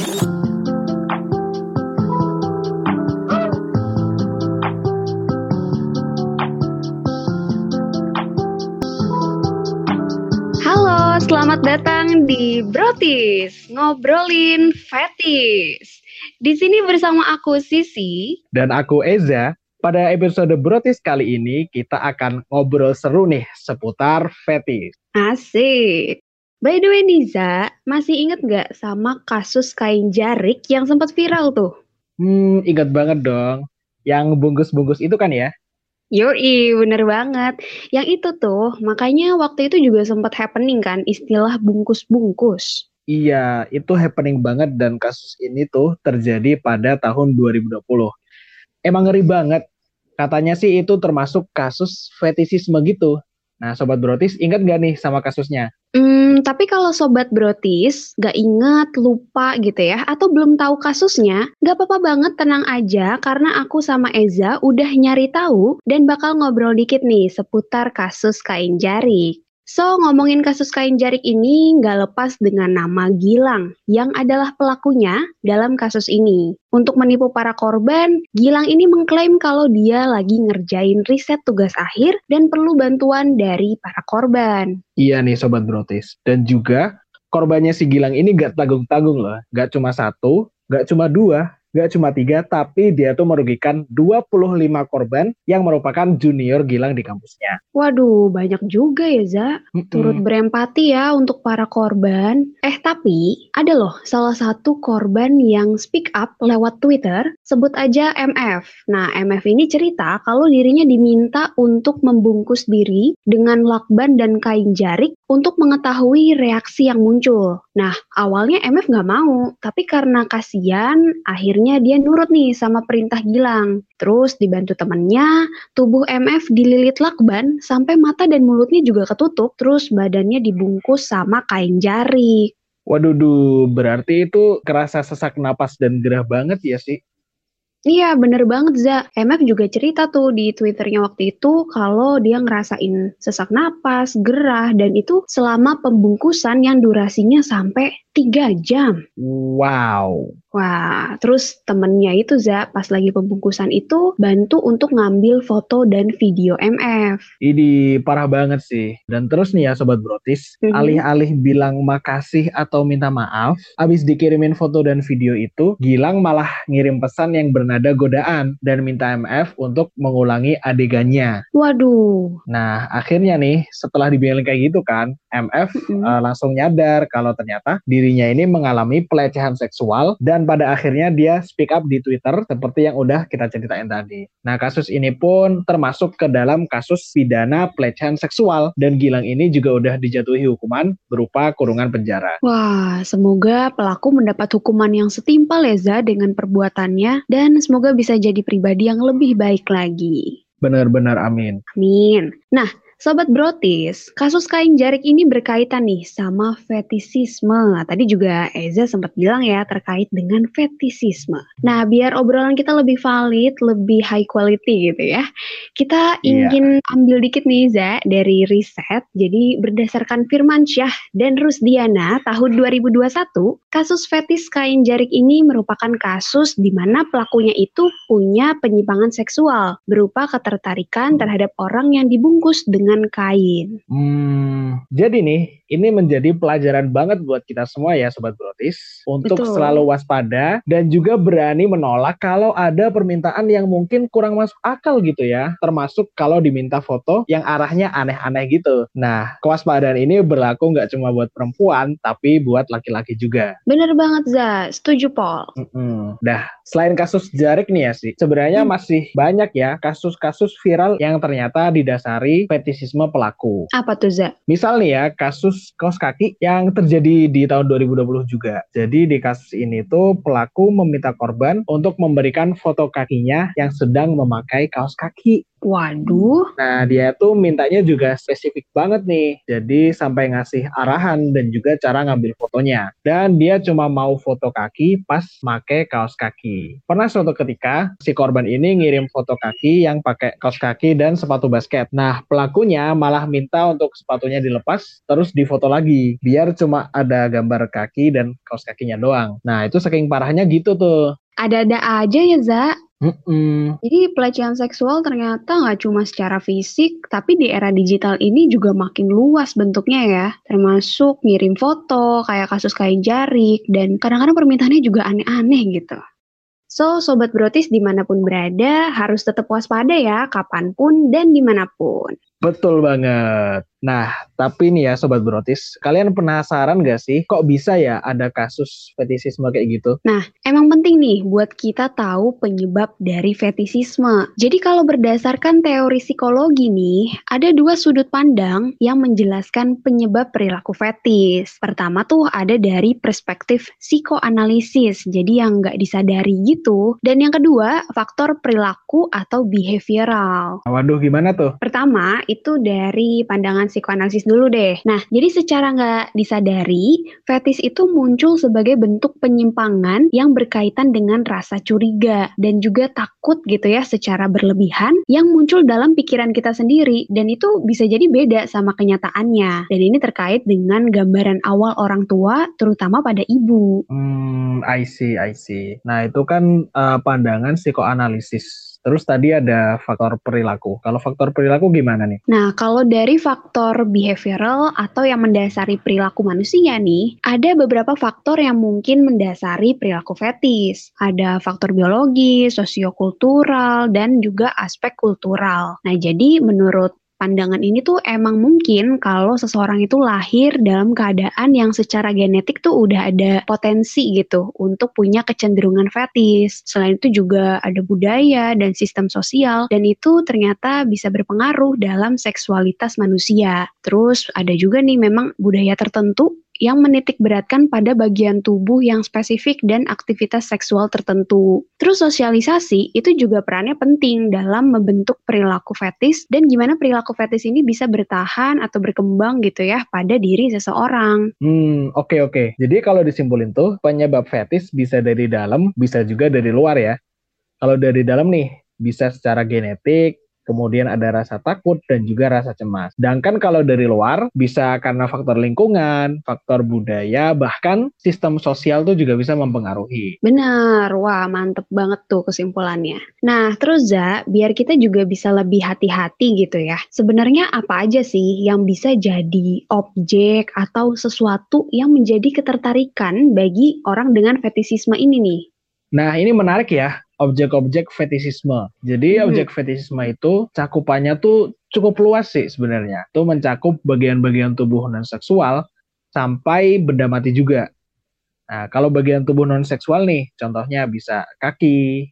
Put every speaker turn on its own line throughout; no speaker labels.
Halo, selamat datang di Brotis, ngobrolin fetis. Di sini bersama aku Sisi
dan aku Eza. Pada episode Brotis kali ini kita akan ngobrol seru nih seputar fetis.
Asik. By the way Niza, masih inget gak sama kasus kain jarik yang sempat viral tuh?
Hmm, ingat banget dong. Yang bungkus-bungkus itu kan ya?
Yoi, bener banget. Yang itu tuh, makanya waktu itu juga sempat happening kan istilah bungkus-bungkus.
Iya, itu happening banget dan kasus ini tuh terjadi pada tahun 2020. Emang ngeri banget. Katanya sih itu termasuk kasus fetisisme gitu. Nah, Sobat Brotis, ingat gak nih sama kasusnya?
Hmm, tapi kalau sobat brotis gak ingat, lupa gitu ya, atau belum tahu kasusnya, gak apa-apa banget tenang aja karena aku sama Eza udah nyari tahu dan bakal ngobrol dikit nih seputar kasus kain jarik. So, ngomongin kasus kain jarik ini nggak lepas dengan nama Gilang, yang adalah pelakunya dalam kasus ini. Untuk menipu para korban, Gilang ini mengklaim kalau dia lagi ngerjain riset tugas akhir dan perlu bantuan dari para korban.
Iya nih Sobat Brotis. Dan juga korbannya si Gilang ini nggak tanggung-tanggung loh. Nggak cuma satu, nggak cuma dua, Gak cuma tiga, tapi dia tuh merugikan 25 korban yang merupakan junior Gilang di kampusnya.
Waduh, banyak juga ya, Za. Turut berempati ya untuk para korban. Eh, tapi ada loh salah satu korban yang speak up lewat Twitter, sebut aja MF. Nah, MF ini cerita kalau dirinya diminta untuk membungkus diri dengan lakban dan kain jarik untuk mengetahui reaksi yang muncul. Nah, awalnya MF nggak mau, tapi karena kasihan, akhirnya dia nurut nih sama perintah Gilang. Terus dibantu temennya, tubuh MF dililit lakban sampai mata dan mulutnya juga ketutup, terus badannya dibungkus sama kain jari.
Waduh, duh, berarti itu kerasa sesak napas dan gerah banget ya sih?
Iya, bener banget, Za. MF juga cerita tuh di Twitternya waktu itu kalau dia ngerasain sesak napas, gerah, dan itu selama pembungkusan yang durasinya sampai tiga jam.
Wow.
Wah, terus temennya itu Za, pas lagi pembungkusan itu bantu untuk ngambil foto dan video MF.
Ini parah banget sih. Dan terus nih ya Sobat Brotis, mm-hmm. alih-alih bilang makasih atau minta maaf, abis dikirimin foto dan video itu, Gilang malah ngirim pesan yang bernada godaan dan minta MF untuk mengulangi adegannya.
Waduh.
Nah, akhirnya nih setelah dibilang kayak gitu kan, MF mm-hmm. uh, langsung nyadar kalau ternyata dirinya ini mengalami pelecehan seksual dan pada akhirnya dia speak up di Twitter seperti yang udah kita ceritain tadi. Nah, kasus ini pun termasuk ke dalam kasus pidana pelecehan seksual dan Gilang ini juga udah dijatuhi hukuman berupa kurungan penjara.
Wah, semoga pelaku mendapat hukuman yang setimpal ya dengan perbuatannya dan semoga bisa jadi pribadi yang lebih baik lagi.
Benar-benar amin.
Amin. Nah, Sobat Brotis, kasus kain jarik ini berkaitan nih sama fetisisme. Tadi juga Eza sempat bilang ya terkait dengan fetisisme. Nah, biar obrolan kita lebih valid, lebih high quality gitu ya. Kita iya. ingin yeah. ambil dikit nih Eza dari riset. Jadi berdasarkan Firman Syah dan Rusdiana tahun 2021, kasus fetis kain jarik ini merupakan kasus di mana pelakunya itu punya penyimpangan seksual berupa ketertarikan terhadap orang yang dibungkus dengan dengan kain.
Hmm, jadi nih, ini menjadi pelajaran banget buat kita semua ya Sobat Brotis. Untuk Betul. selalu waspada dan juga berani menolak kalau ada permintaan yang mungkin kurang masuk akal gitu ya. Termasuk kalau diminta foto yang arahnya aneh-aneh gitu. Nah, kewaspadaan ini berlaku nggak cuma buat perempuan, tapi buat laki-laki juga.
Bener banget, Za. Setuju, Paul.
Mm -mm. Dah, selain kasus jarik nih ya sih, sebenarnya hmm. masih banyak ya kasus-kasus viral yang ternyata didasari fetis rasisme pelaku.
Apa tuh, Za?
Misal nih ya, kasus kaos kaki yang terjadi di tahun 2020 juga. Jadi di kasus ini tuh pelaku meminta korban untuk memberikan foto kakinya yang sedang memakai kaos kaki.
Waduh.
Nah, dia tuh mintanya juga spesifik banget nih. Jadi sampai ngasih arahan dan juga cara ngambil fotonya. Dan dia cuma mau foto kaki pas make kaos kaki. Pernah suatu ketika si korban ini ngirim foto kaki yang pakai kaos kaki dan sepatu basket. Nah, pelakunya malah minta untuk sepatunya dilepas terus difoto lagi biar cuma ada gambar kaki dan kaos kakinya doang. Nah, itu saking parahnya gitu tuh.
Ada-ada aja ya, Za.
Mm-mm.
Jadi pelecehan seksual ternyata nggak cuma secara fisik, tapi di era digital ini juga makin luas bentuknya ya. Termasuk ngirim foto, kayak kasus kain jarik, dan kadang-kadang permintaannya juga aneh-aneh gitu. So, Sobat Brotis di mana pun berada, harus tetap waspada ya, kapan pun dan di mana pun.
Betul banget. Nah, tapi nih ya Sobat Brotis, kalian penasaran gak sih kok bisa ya ada kasus fetisisme kayak gitu?
Nah, emang penting nih buat kita tahu penyebab dari fetisisme. Jadi kalau berdasarkan teori psikologi nih, ada dua sudut pandang yang menjelaskan penyebab perilaku fetis. Pertama tuh ada dari perspektif psikoanalisis, jadi yang nggak disadari gitu. Dan yang kedua, faktor perilaku atau behavioral.
Waduh, gimana tuh?
Pertama, itu dari pandangan psikoanalisis dulu deh. Nah, jadi secara nggak disadari, fetis itu muncul sebagai bentuk penyimpangan yang berkaitan dengan rasa curiga dan juga takut gitu ya secara berlebihan yang muncul dalam pikiran kita sendiri dan itu bisa jadi beda sama kenyataannya. Dan ini terkait dengan gambaran awal orang tua terutama pada ibu.
Hmm, I see, I see. Nah, itu kan uh, pandangan psikoanalisis Terus tadi ada faktor perilaku. Kalau faktor perilaku gimana nih?
Nah, kalau dari faktor behavioral atau yang mendasari perilaku manusia nih, ada beberapa faktor yang mungkin mendasari perilaku fetis. Ada faktor biologi, sosiokultural, dan juga aspek kultural. Nah, jadi menurut pandangan ini tuh emang mungkin kalau seseorang itu lahir dalam keadaan yang secara genetik tuh udah ada potensi gitu untuk punya kecenderungan fetis. Selain itu juga ada budaya dan sistem sosial dan itu ternyata bisa berpengaruh dalam seksualitas manusia. Terus ada juga nih memang budaya tertentu yang menitik beratkan pada bagian tubuh yang spesifik dan aktivitas seksual tertentu. Terus sosialisasi itu juga perannya penting dalam membentuk perilaku fetis dan gimana perilaku fetis ini bisa bertahan atau berkembang gitu ya pada diri seseorang.
Hmm, oke okay, oke. Okay. Jadi kalau disimpulin tuh penyebab fetis bisa dari dalam, bisa juga dari luar ya. Kalau dari dalam nih bisa secara genetik, kemudian ada rasa takut dan juga rasa cemas. Sedangkan kalau dari luar bisa karena faktor lingkungan, faktor budaya, bahkan sistem sosial tuh juga bisa mempengaruhi.
Benar, wah mantep banget tuh kesimpulannya. Nah terus Za, biar kita juga bisa lebih hati-hati gitu ya. Sebenarnya apa aja sih yang bisa jadi objek atau sesuatu yang menjadi ketertarikan bagi orang dengan fetisisme ini nih?
Nah, ini menarik ya objek-objek fetisisme. Jadi hmm. objek fetisisme itu cakupannya tuh cukup luas sih sebenarnya. Itu mencakup bagian-bagian tubuh non seksual sampai benda mati juga. Nah, kalau bagian tubuh non seksual nih, contohnya bisa kaki,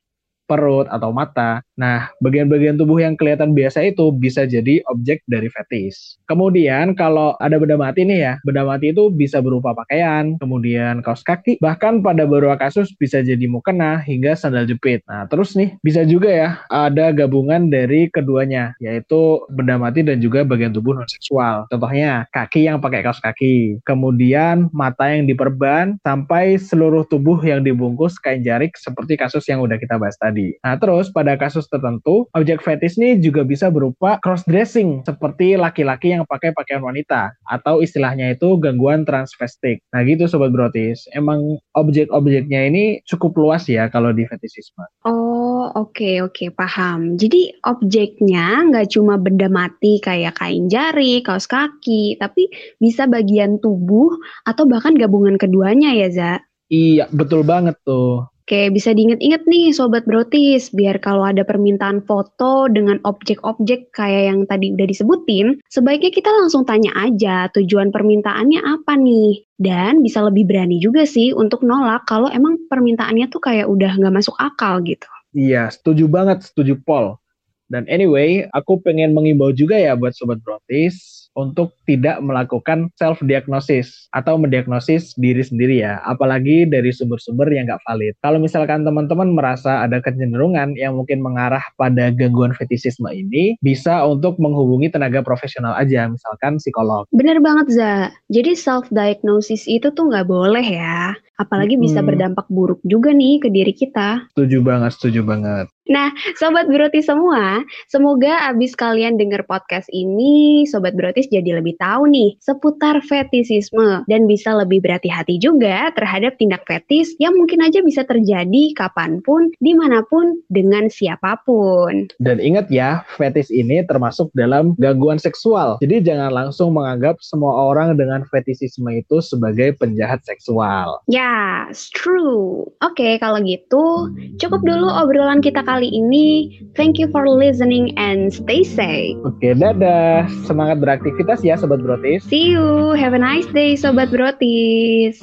perut, atau mata. Nah, bagian-bagian tubuh yang kelihatan biasa itu bisa jadi objek dari fetis. Kemudian kalau ada benda mati nih ya, benda mati itu bisa berupa pakaian, kemudian kaos kaki, bahkan pada beberapa kasus bisa jadi mukena hingga sandal jepit. Nah, terus nih bisa juga ya ada gabungan dari keduanya, yaitu benda mati dan juga bagian tubuh non seksual. Contohnya kaki yang pakai kaos kaki, kemudian mata yang diperban sampai seluruh tubuh yang dibungkus kain jarik seperti kasus yang udah kita bahas tadi tadi. Nah, terus pada kasus tertentu, objek fetis ini juga bisa berupa cross dressing seperti laki-laki yang pakai pakaian wanita atau istilahnya itu gangguan transvestik. Nah, gitu sobat brotis. Emang objek-objeknya ini cukup luas ya kalau di fetisisme.
Oh, oke okay, oke, okay, paham. Jadi objeknya nggak cuma benda mati kayak kain jari, kaos kaki, tapi bisa bagian tubuh atau bahkan gabungan keduanya ya, Za?
Iya, betul banget tuh.
Oke, bisa diinget-inget nih Sobat Brotis, biar kalau ada permintaan foto dengan objek-objek kayak yang tadi udah disebutin, sebaiknya kita langsung tanya aja tujuan permintaannya apa nih. Dan bisa lebih berani juga sih untuk nolak kalau emang permintaannya tuh kayak udah nggak masuk akal gitu.
Iya, setuju banget, setuju Paul. Dan anyway, aku pengen mengimbau juga ya buat Sobat Brotis, untuk tidak melakukan self diagnosis atau mendiagnosis diri sendiri ya, apalagi dari sumber-sumber yang nggak valid. Kalau misalkan teman-teman merasa ada kecenderungan yang mungkin mengarah pada gangguan fetisisme ini, bisa untuk menghubungi tenaga profesional aja, misalkan psikolog.
Bener banget, Za. Jadi self diagnosis itu tuh nggak boleh ya. Apalagi hmm. bisa berdampak buruk juga nih ke diri kita.
Setuju banget, setuju banget.
Nah, Sobat Brotis semua, semoga abis kalian denger podcast ini, Sobat Brotis jadi lebih tahu nih seputar fetisisme dan bisa lebih berhati-hati juga terhadap tindak fetis yang mungkin aja bisa terjadi kapan pun, di mana pun, dengan siapa pun.
Dan ingat ya, fetis ini termasuk dalam gangguan seksual. Jadi jangan langsung menganggap semua orang dengan fetisisme itu sebagai penjahat seksual.
Yes, true. Oke, kalau gitu cukup dulu obrolan kita kali kali ini. Thank you for listening and stay safe.
Oke, dadah. Semangat beraktivitas ya Sobat Brotis.
See you. Have a nice day Sobat Brotis.